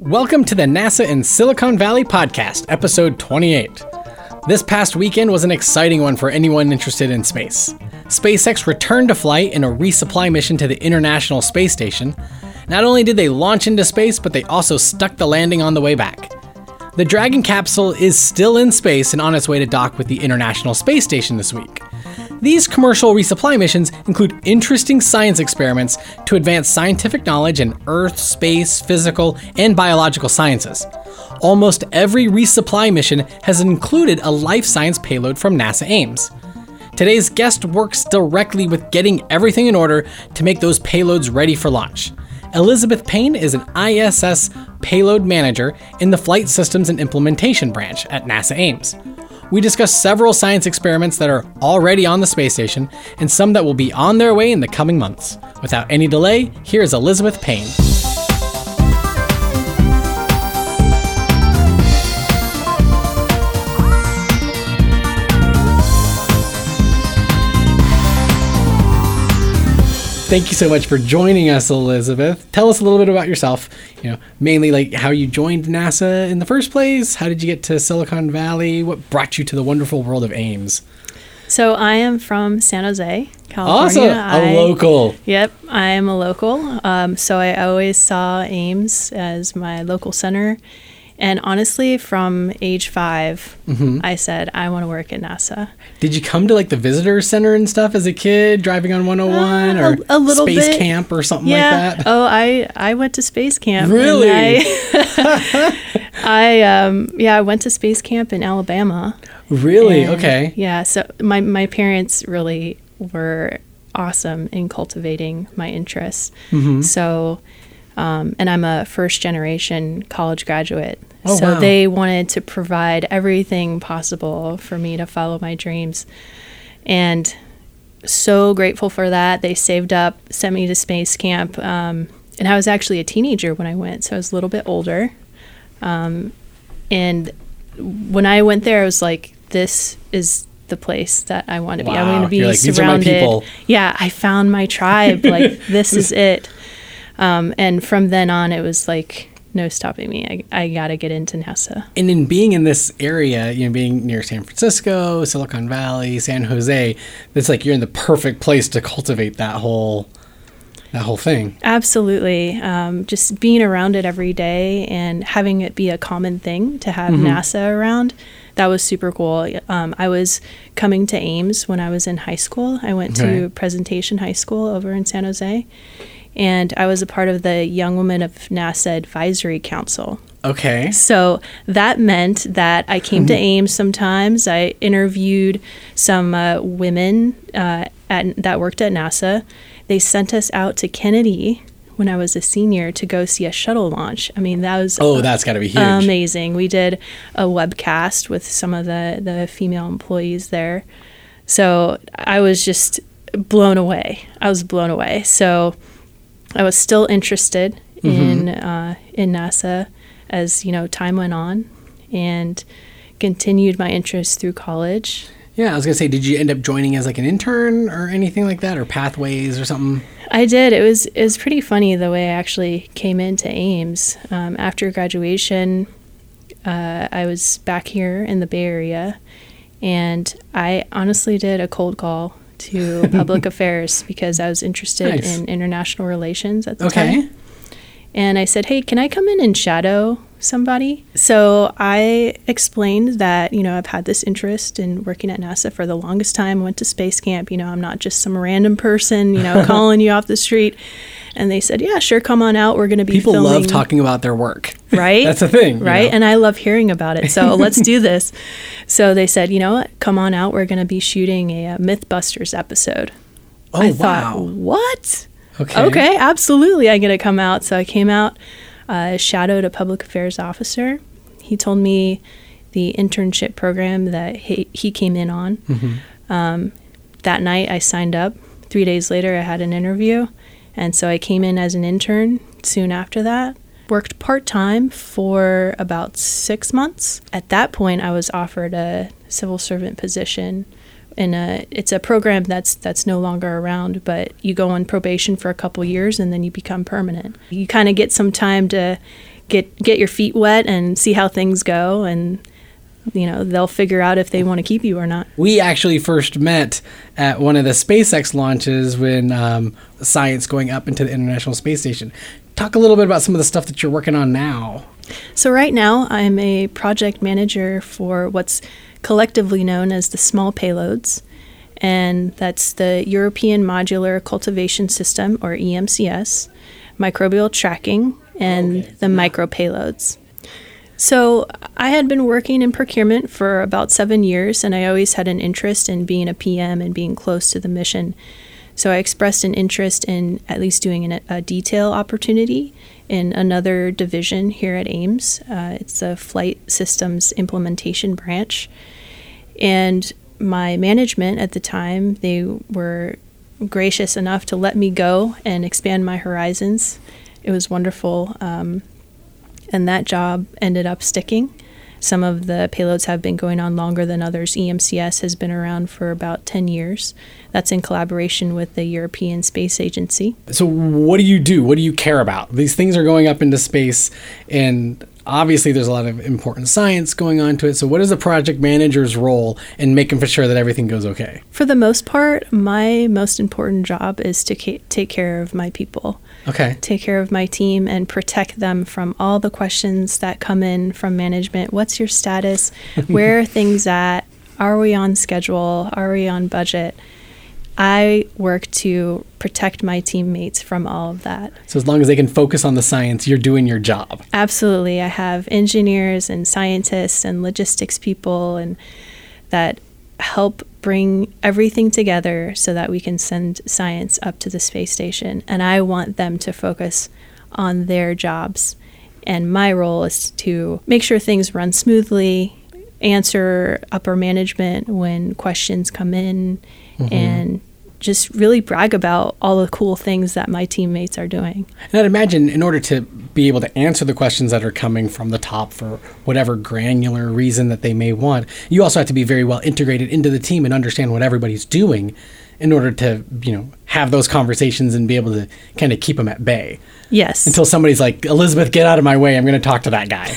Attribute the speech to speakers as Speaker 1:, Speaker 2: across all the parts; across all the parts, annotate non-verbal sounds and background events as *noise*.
Speaker 1: Welcome to the NASA in Silicon Valley podcast, episode 28. This past weekend was an exciting one for anyone interested in space. SpaceX returned to flight in a resupply mission to the International Space Station. Not only did they launch into space, but they also stuck the landing on the way back. The Dragon capsule is still in space and on its way to dock with the International Space Station this week. These commercial resupply missions include interesting science experiments to advance scientific knowledge in Earth, space, physical, and biological sciences. Almost every resupply mission has included a life science payload from NASA Ames. Today's guest works directly with getting everything in order to make those payloads ready for launch. Elizabeth Pane is an ISS payload manager in the Flight Systems and Implementation branch at NASA Ames. We discuss several science experiments that are already on the space station and some that will be on their way in the coming months. Without any delay, here is Elizabeth Pane. Thank you so much for joining us, Elizabeth. Tell us a little bit about yourself. You know, mainly like how you joined NASA in the first place. How did you get to Silicon Valley? What brought you to the wonderful world of Ames?
Speaker 2: So I am from San Jose, California.
Speaker 1: Awesome, a local.
Speaker 2: Yep, I am a local. Um, so I always saw Ames as my local center, and honestly, from age 5
Speaker 1: Mm-hmm.
Speaker 2: I said I want to work at NASA.
Speaker 1: Did you come to like the visitor center and stuff as a kid, driving on 101
Speaker 2: Uh,
Speaker 1: or
Speaker 2: a- a little
Speaker 1: space
Speaker 2: bit.
Speaker 1: camp or something
Speaker 2: yeah.
Speaker 1: like that?
Speaker 2: Oh, I I went to space camp.
Speaker 1: Really?
Speaker 2: I, *laughs* *laughs* I um yeah I went to space camp in Alabama.
Speaker 1: really?
Speaker 2: And,
Speaker 1: Okay.
Speaker 2: Yeah. So my my parents really were awesome in cultivating my interests.
Speaker 1: Mm-hmm.
Speaker 2: So, um, and I'm a first generation college graduate.
Speaker 1: Oh,
Speaker 2: so
Speaker 1: wow.
Speaker 2: they wanted to provide everything possible for me to follow my dreams. And so grateful for that. They saved up, sent me to space camp. Um, and I was actually a teenager when I went, so I was a little bit older. Um, and when I went there, I was like, this is the place that I want to be. I'm going to be
Speaker 1: like, "These are my
Speaker 2: surrounded.
Speaker 1: people."
Speaker 2: Yeah, I found my tribe. like, *laughs* this is it. Um, and from then on, it was like, no stopping me. I, I got to get into NASA.
Speaker 1: And in being in this area, you know, being near San Francisco, Silicon Valley, San Jose, it's like you're in the perfect place to cultivate that whole that whole thing.
Speaker 2: Absolutely. Um, just being around it every day and having it be a common thing to have NASA around, that was super cool. Um, I was coming to Ames when I was in high school. I went to
Speaker 1: Okay.
Speaker 2: Presentation High School over in San Jose. And I was a part of the Young Women of NASA Advisory Council.
Speaker 1: Okay.
Speaker 2: So that meant that I came to Ames sometimes. I interviewed some uh, women uh, at, that worked at NASA. They sent us out to Kennedy when I was a senior to go see a shuttle launch. I mean, that was
Speaker 1: Oh, that's got to be huge.
Speaker 2: amazing. We did a webcast with some of the, the female employees there. So I was just blown away. I was blown away. So I was still interested in uh, in NASA as you know time went on, and continued my interest through college.
Speaker 1: Yeah, I was gonna say, did you end up joining as like an intern or anything like that, or pathways or something?
Speaker 2: I did. It was it was pretty funny the way I actually came into Ames um, after graduation. Uh, I was back here in the Bay Area, and I honestly did a cold call to *laughs* public affairs because I was interested
Speaker 1: Nice.
Speaker 2: in international relations at the
Speaker 1: Okay.
Speaker 2: time. And I said, "Hey, can I come in and shadow somebody?" So I explained that you know I've had this interest in working at NASA for the longest time. Went to space camp. You know, I'm not just some random person. You know, *laughs* calling you off the street. And they said, "Yeah, sure, come on out. We're going to be
Speaker 1: People
Speaker 2: filming."
Speaker 1: love talking about their work. *laughs*
Speaker 2: right?
Speaker 1: That's a thing, you
Speaker 2: right?
Speaker 1: know?
Speaker 2: And I love hearing about it. So *laughs* let's do this. So they said, you know what? Come on out. We're going to be shooting a, uh MythBusters episode.
Speaker 1: Oh
Speaker 2: I
Speaker 1: wow.
Speaker 2: thought, what?
Speaker 1: okay.
Speaker 2: Okay, absolutely. I'm going to come out. So I came out, uh, shadowed a public affairs officer. He told me the internship program that he, he came in on.
Speaker 1: Mm-hmm.
Speaker 2: Um, that night, I signed up. Three days later, I had an interview. And so I came in as an intern soon after that. Worked part time for about six months. At that point, I was offered a civil servant position in a it's a program that's that's no longer around but you go on probation for a couple years and then you become permanent you kind of get some time to get get your feet wet and see how things go and you know they'll figure out if they want to keep you or not
Speaker 1: We actually first met at one of the SpaceX launches when um, science going up into the International Space Station. Talk a little bit about some of the stuff that you're working on now.
Speaker 2: So, right now, I'm a project manager for what's collectively known as the small payloads, and that's the European Modular Cultivation System, or EMCS, microbial tracking, and
Speaker 1: Okay.
Speaker 2: the micro payloads. So, I had been working in procurement for about seven years, and I always had an interest in being a PM and being close to the mission. So, I expressed an interest in at least doing an, a detail opportunity in another division here at Ames. Uh, it's the Flight Systems Implementation Branch. And my management at the time, they were gracious enough to let me go and expand my horizons. It was wonderful. Um, and that job ended up sticking. Some of the payloads have been going on longer than others. EMCS has been around for about 10 years. That's in collaboration with the European Space Agency.
Speaker 1: So, what do you do? What do you care about? These things are going up into space, and obviously, there's a lot of important science going on to it. So, what is the project manager's role in making for sure that everything goes okay?
Speaker 2: For the most part, my most important job is to ca- take care of my people.
Speaker 1: Okay.
Speaker 2: take care of my team and protect them from all the questions that come in from management. What's your status? *laughs* Where are things at? Are we on schedule? Are we on budget? I work to protect my teammates from all of that.
Speaker 1: So, as long as they can focus on the science, you're doing your job.
Speaker 2: Absolutely. I have engineers and scientists and logistics people and that help bring everything together so that we can send science up to the space station. And I want them to focus on their jobs. And my role is to make sure things run smoothly, answer upper management when questions come in, Mm-hmm. and just really brag about all the cool things that my teammates are doing.
Speaker 1: And I'd imagine in order to be able to answer the questions that are coming from the top for whatever granular reason that they may want, you also have to be very well integrated into the team and understand what everybody's doing in order to, you know, have those conversations and be able to kind of keep them at bay
Speaker 2: Yes.
Speaker 1: until somebody's like, Elizabeth, get out of my way. I'm going to talk to that guy.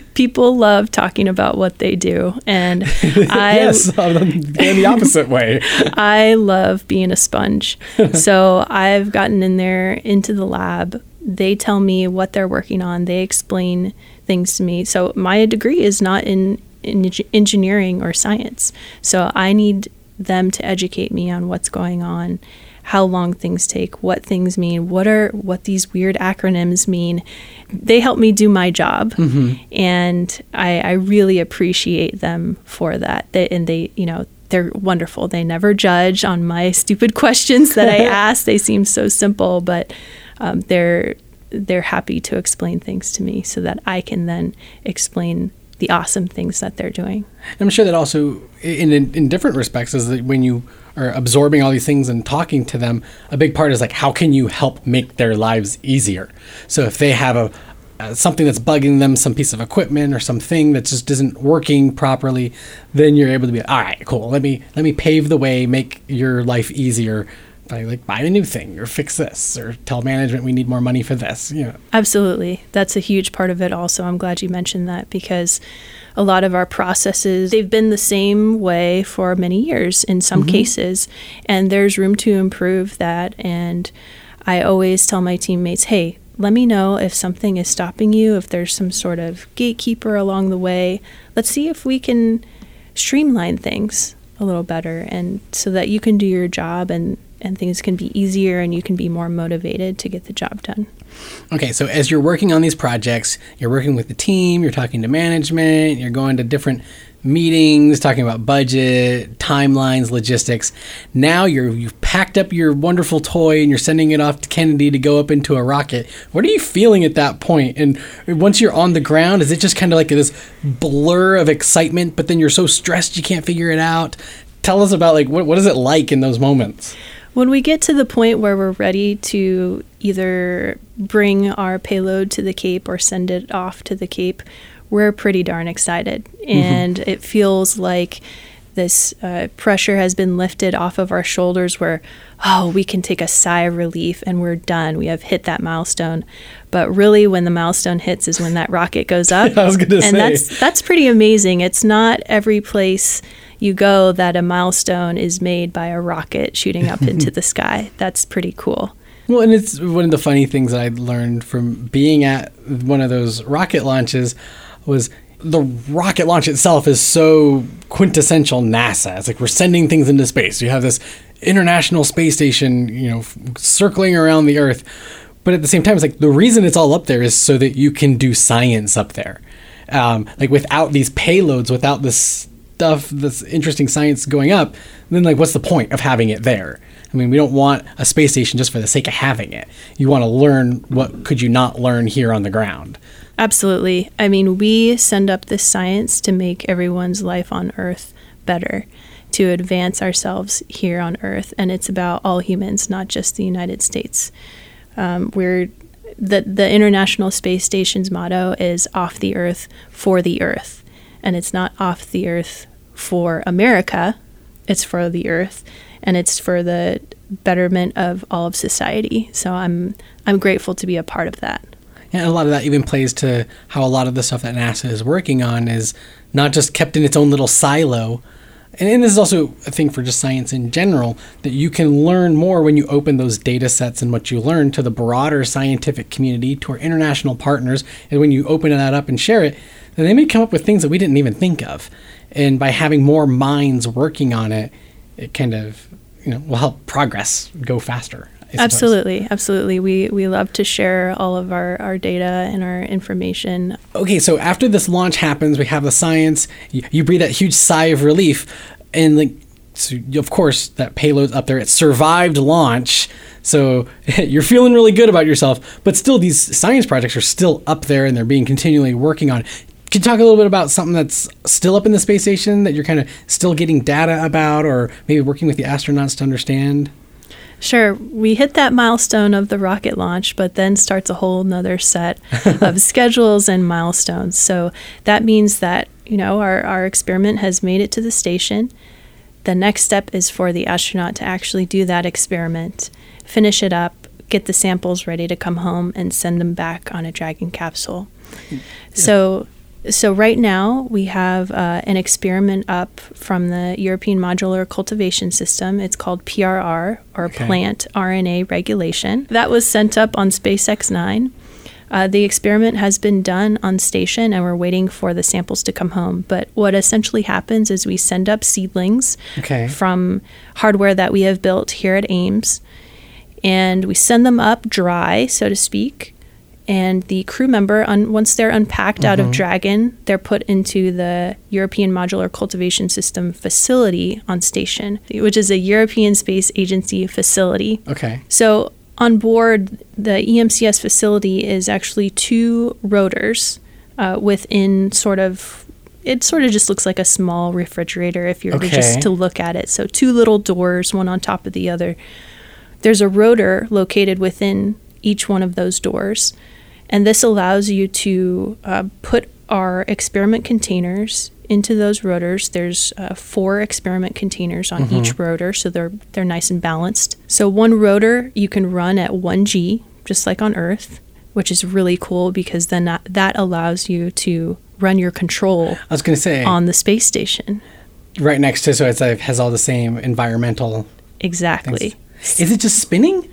Speaker 1: *laughs*
Speaker 2: people love talking about what they do and *laughs* I
Speaker 1: yes, in the opposite way. *laughs*
Speaker 2: I love being a sponge. so I've gotten in there into the lab. They tell me what they're working on. They explain things to me. So my degree is not in, in engineering or science. So I need them to educate me on what's going on, how long things take, what things mean, what are what these weird acronyms mean. They help me do my job, and I, I really appreciate them for that. They, and they, you know, they're wonderful. They never judge on my *laughs* stupid questions that I *laughs* ask. They seem so simple, but um, they're they're happy to explain things to me so that I can then explain the awesome things that they're doing.
Speaker 1: I'm sure that also, in, in in different respects, is that when you are absorbing all these things and talking to them, a big part is like, how can you help make their lives easier? So if they have a uh, something that's bugging them, some piece of equipment or something that just isn't working properly, then you're able to be, all right, cool. Let me let me pave the way, make your life easier by like buy a new thing or fix this or tell management we need more money for this. You know,
Speaker 2: Absolutely. That's a huge part of it also. I'm glad you mentioned that because a lot of our processes they've been the same way for many years in some mm-hmm. cases and there's room to improve that and I always tell my teammates, "Hey, let me know if something is stopping you, if there's some sort of gatekeeper along the way. Let's see if we can streamline things a little better and so that you can do your job and and things can be easier and you can be more motivated to get the job done.
Speaker 1: Okay, so as you're working on these projects, you're working with the team, you're talking to management, you're going to different meetings, talking about budget, timelines, logistics. Now you're you've packed up your wonderful toy and you're sending it off to Kennedy to go up into a rocket. What are you feeling at that point? And once you're on the ground, is it just kind of like this blur of excitement, but then you're so stressed you can't figure it out? Tell us about like what what is it like in those moments?
Speaker 2: When we get to the point where we're ready to either bring our payload to the Cape or send it off to the Cape, we're pretty darn excited. And it feels like this uh, pressure has been lifted off of our shoulders where oh we can take a sigh of relief and we're done. We have hit that milestone. But really when the milestone hits is when that rocket goes up. *laughs*
Speaker 1: I was gonna
Speaker 2: and
Speaker 1: say.
Speaker 2: that's that's pretty amazing. It's not every place you go that a milestone is made by a rocket shooting up into the sky *laughs* that's pretty cool
Speaker 1: Well, and it's one of the funny things that I learned from being at one of those rocket launches was the rocket launch itself is so quintessential NASA. It's like we're sending things into space. You have this international space station, you know, f- circling around the Earth. But at the same time, it's like the reason it's all up there is so that you can do science up there. Um, like without these payloads, without this stuff, this interesting science going up, then like what's the point of having it there? I mean, we don't want a space station just for the sake of having it. You want to learn what could you not learn here on the ground.
Speaker 2: Absolutely. I mean, we send up this science to make everyone's life on Earth better, to advance ourselves here on Earth, and it's about all humans, not just the United States. Um, we're the the International Space Station's motto is "off the Earth for the Earth," and it's not off the Earth for America; it's for the Earth, and it's for the betterment of all of society. So I'm I'm grateful to be a part of that.
Speaker 1: And a lot of that even plays to how a lot of the stuff that NASA is working on is not just kept in its own little silo. And, and this is also a thing for just science in general that you can learn more when you open those data sets and what you learn to the broader scientific community, to our international partners. And when you open that up and share it, then they may come up with things that we didn't even think of. And by having more minds working on it, it kind of you know will help progress go faster.
Speaker 2: Absolutely, absolutely. We we love to share all of our, our data and our information.
Speaker 1: okay, so after this launch happens, we have the science. You, you breathe that huge sigh of relief, and like, so of course, that payload's up there. It survived launch, so *laughs* you're feeling really good about yourself. But still, these science projects are still up there, and they're being continually working on. Can you talk a little bit about something that's still up in the space station that you're kind of still getting data about, or maybe working with the astronauts to understand?
Speaker 2: Sure, we hit that milestone of the rocket launch, but then starts a whole nother set *laughs* of schedules and milestones. So that means that, you know, our, our experiment has made it to the station. The next step is for the astronaut to actually do that experiment, finish it up, get the samples ready to come home, and send them back on a Dragon capsule. Hmm. So, so right now we have uh, an experiment up from the European Modular Cultivation System. It's called PRR or
Speaker 1: Okay.
Speaker 2: Plant RNA Regulation. That was sent up on SpaceX Nine. Uh, the experiment has been done on station, and we're waiting for the samples to come home. But what essentially happens is we send up seedlings
Speaker 1: Okay.
Speaker 2: from hardware that we have built here at Ames, and we send them up dry, so to speak. And the crew member, un- once they're unpacked out of Dragon, they're put into the European Modular Cultivation System facility on station, which is a European Space Agency facility.
Speaker 1: Okay.
Speaker 2: So on board, the EMCS facility is actually two rotors uh, within sort of. It sort of just looks like a small refrigerator if you were to
Speaker 1: Okay.
Speaker 2: just to look at it. So two little doors, one on top of the other. There's a rotor located within each one of those doors, and this allows you to uh, put our experiment containers into those rotors. There's uh, four experiment containers on each rotor, so they're they're nice and balanced. So one rotor you can run at one G, just like on Earth, which is really cool because then that, that allows you to run your control
Speaker 1: I was going to say
Speaker 2: on the space station.
Speaker 1: right next to, so it's like has all the same environmental
Speaker 2: Exactly.
Speaker 1: Is it just spinning?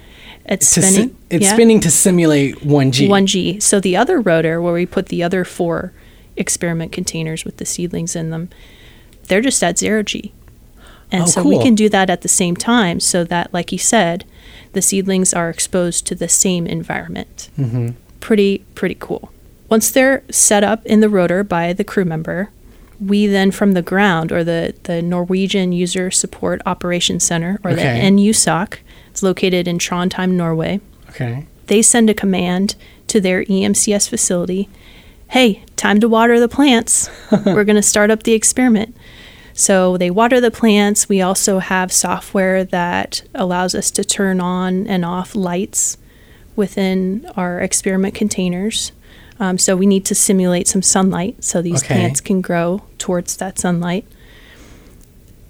Speaker 2: It's
Speaker 1: To si-
Speaker 2: spinning.
Speaker 1: it's
Speaker 2: yeah.
Speaker 1: spinning to simulate 1G.
Speaker 2: 1G. So the other rotor, where we put the other four experiment containers with the seedlings in them, they're just at zero G. And
Speaker 1: Oh,
Speaker 2: so we can do that at the same time so that, like you said, the seedlings are exposed to the same environment. Mm-hmm. Pretty, pretty cool. Once they're set up in the rotor by the crew member, we then from the ground or the, the Norwegian User Support Operations Center or
Speaker 1: Okay.
Speaker 2: the NUSOC, it's located in Trondheim, Norway
Speaker 1: Okay.
Speaker 2: they send a command to their EMCS facility hey, time to water the plants. *laughs* We're going to start up the experiment. So they water the plants. We also have software that allows us to turn on and off lights within our experiment containers. Um, so we need to simulate some sunlight so these
Speaker 1: Okay.
Speaker 2: plants can grow towards that sunlight.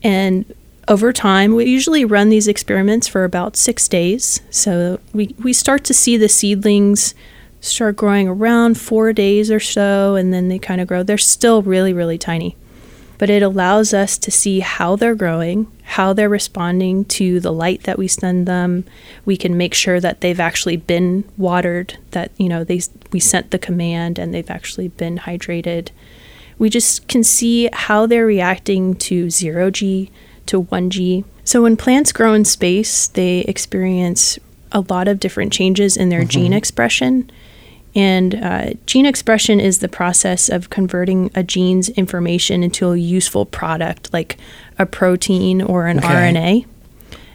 Speaker 2: And over time, we usually run these experiments for about six days. So we, we start to see the seedlings start growing around four days or so, and then they kind of grow. They're still really, really tiny. But it allows us to see how they're growing, how they're responding to the light that we send them. We can make sure that they've actually been watered, that you know they we sent the command and they've actually been hydrated. We just can see how they're reacting to zero G, to 1G. So when plants grow in space, they experience a lot of different changes in their gene expression. And uh, gene expression is the process of converting a gene's information into a useful product like a protein or an
Speaker 1: Okay.
Speaker 2: RNA.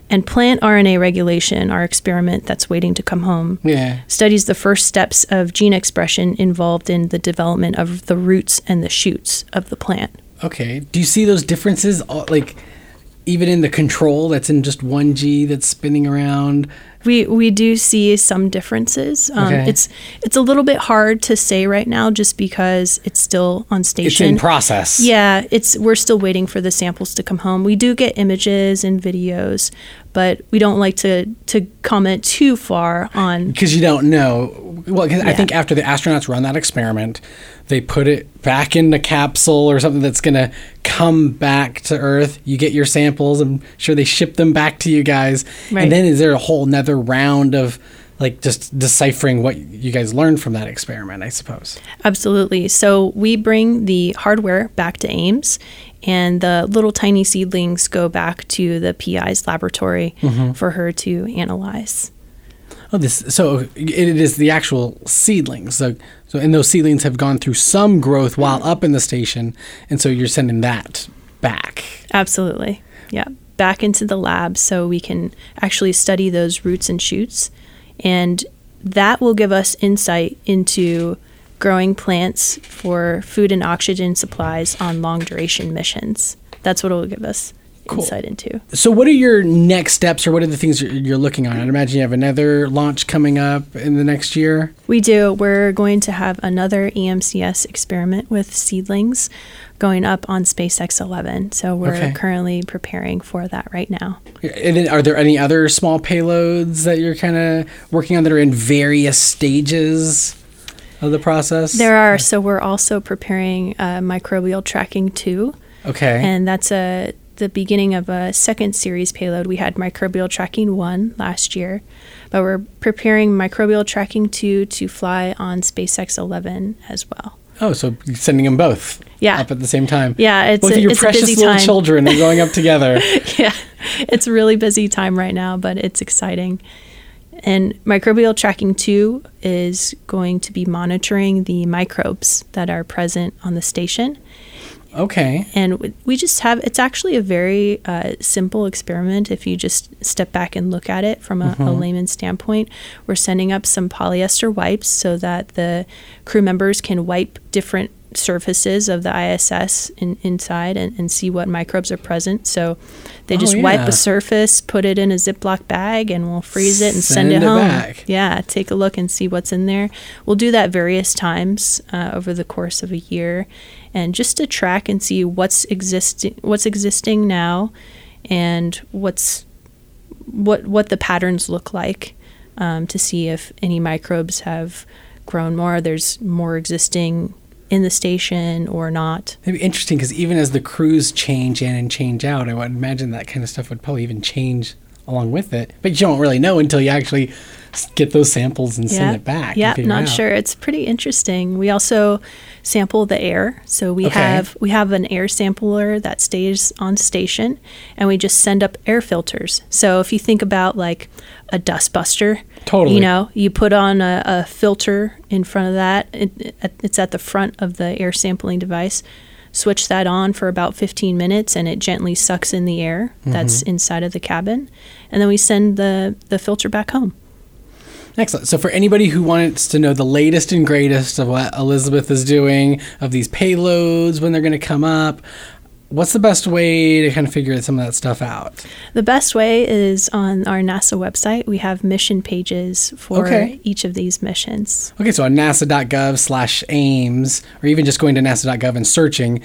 Speaker 2: And plant RNA regulation, our experiment that's waiting to come home,
Speaker 1: Yeah.
Speaker 2: studies the first steps of gene expression involved in the development of the roots and the shoots of the plant.
Speaker 1: Okay. Do you see those differences, like even in the control that's in just one G that's spinning around?
Speaker 2: We we do see some differences. Um,
Speaker 1: Okay.
Speaker 2: It's it's a little bit hard to say right now, just because it's still on station.
Speaker 1: It's in process.
Speaker 2: Yeah, it's we're still waiting for the samples to come home. We do get images and videos, but we don't like to to comment too far on.
Speaker 1: Because you don't know. Well, 'cause I
Speaker 2: Yeah.
Speaker 1: think after the astronauts run that experiment, they put it back in the capsule or something that's going to come back to Earth. You get your samples. I'm sure they ship them back to you guys.
Speaker 2: Right.
Speaker 1: And then is there a whole nother round of like just deciphering what you guys learned from that experiment, I suppose?
Speaker 2: Absolutely. So we bring the hardware back to Ames, and the little tiny seedlings go back to the PI's laboratory mm-hmm. for her to analyze.
Speaker 1: Oh, this so it is the actual seedlings. So, so and those seedlings have gone through some growth while up in the station, and so you're sending that back.
Speaker 2: Absolutely. Yeah. Back into the lab so we can actually study those roots and shoots. And that will give us insight into growing plants for food and oxygen supplies on long duration missions. That's what it will give us
Speaker 1: Cool.
Speaker 2: insight into.
Speaker 1: So, what are your next steps, or what are the things you're, you're looking on? I'd imagine you have another launch coming up in the next year.
Speaker 2: We do. We're going to have another EMCS experiment with seedlings going up on SpaceX 11. So we're
Speaker 1: Okay.
Speaker 2: currently preparing for that right now.
Speaker 1: And then, are there any other small payloads that you're kind of working on that are in various stages of the process?
Speaker 2: There are. So we're also preparing uh, microbial tracking too.
Speaker 1: Okay.
Speaker 2: and that's a the beginning of a second series payload. We had microbial tracking one last year, but we're preparing microbial tracking two to fly on SpaceX 11 as well.
Speaker 1: oh, so sending them both
Speaker 2: Yeah.
Speaker 1: up at the same time.
Speaker 2: Yeah, it's
Speaker 1: Both
Speaker 2: a,
Speaker 1: of your
Speaker 2: it's a
Speaker 1: precious
Speaker 2: busy
Speaker 1: little
Speaker 2: time.
Speaker 1: children are going up together. *laughs*
Speaker 2: yeah, it's a really busy time right now, but it's exciting. And microbial tracking two is going to be monitoring the microbes that are present on the station.
Speaker 1: Okay.
Speaker 2: and we just have it's actually a very uh, simple experiment if you just step back and look at it from a, a layman's standpoint we're sending up some polyester wipes so that the crew members can wipe different surfaces of the iss in, inside and, and see what microbes are present. So they
Speaker 1: Oh,
Speaker 2: just wipe a surface put it in a ziploc bag and we'll freeze it and
Speaker 1: Send
Speaker 2: send, it,
Speaker 1: it
Speaker 2: home.
Speaker 1: back.
Speaker 2: yeah take a look and see what's in there. We'll do that various times uh, over the course of a year. And just to track and see what's existing what's existing now and what's what what the patterns look like um, to see if any microbes have grown more. There's more existing in the station or not.
Speaker 1: It'd be interesting because even as the crews change in and change out, I would imagine that kind of stuff would probably even change along with it. But you don't really know until you actually get those samples and send it back.
Speaker 2: Yeah,
Speaker 1: it
Speaker 2: not sure. It's pretty interesting. We also sample the air. So we
Speaker 1: Okay.
Speaker 2: have we have an air sampler that stays on station and we just send up air filters. So if you think about like a dust buster,
Speaker 1: Totally.
Speaker 2: you know, you put on a, a filter in front of that. It, it, it's at the front of the air sampling device. Switch that on for about 15 minutes and it gently sucks in the air that's
Speaker 1: Mm-hmm.
Speaker 2: inside of the cabin. And then we send the, the filter back home.
Speaker 1: Excellent. So, for anybody who wants to know the latest and greatest of what Elizabeth is doing, of these payloads, when they're going to come up, what's the best way to kind of figure some of that stuff out?
Speaker 2: The best way is on our NASA website. We have mission pages for
Speaker 1: Okay.
Speaker 2: each of these missions.
Speaker 1: Okay, so on nasa.gov slash Ames, or even just going to nasa.gov and searching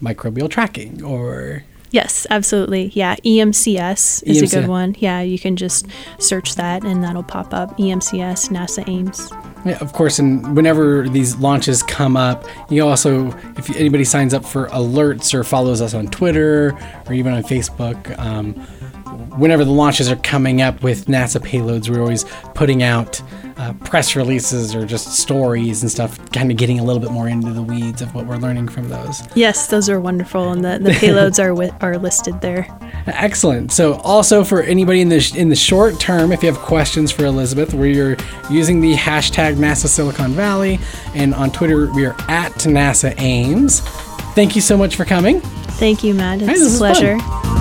Speaker 1: microbial tracking or
Speaker 2: Yes, absolutely. Yeah, EMCS is a good one. Yeah, you can just search that and that'll pop up. EMCS, NASA Ames.
Speaker 1: Yeah, of course, and whenever these launches come up, you also, if anybody signs up for alerts or follows us on Twitter or even on Facebook, um, whenever the launches are coming up with NASA payloads, we're always putting out uh, press releases or just stories and stuff, kind of getting a little bit more into the weeds of what we're learning from those.
Speaker 2: Yes, those are wonderful, and the, the *laughs* payloads are wi- are listed there.
Speaker 1: Excellent. So, also for anybody in the sh- in the short term, if you have questions for Elizabeth, we're using the hashtag NASA Silicon Valley, and on Twitter we are at NASA Ames. Thank you so much for coming.
Speaker 2: Thank you, Matt. It's a
Speaker 1: is fun.
Speaker 2: pleasure.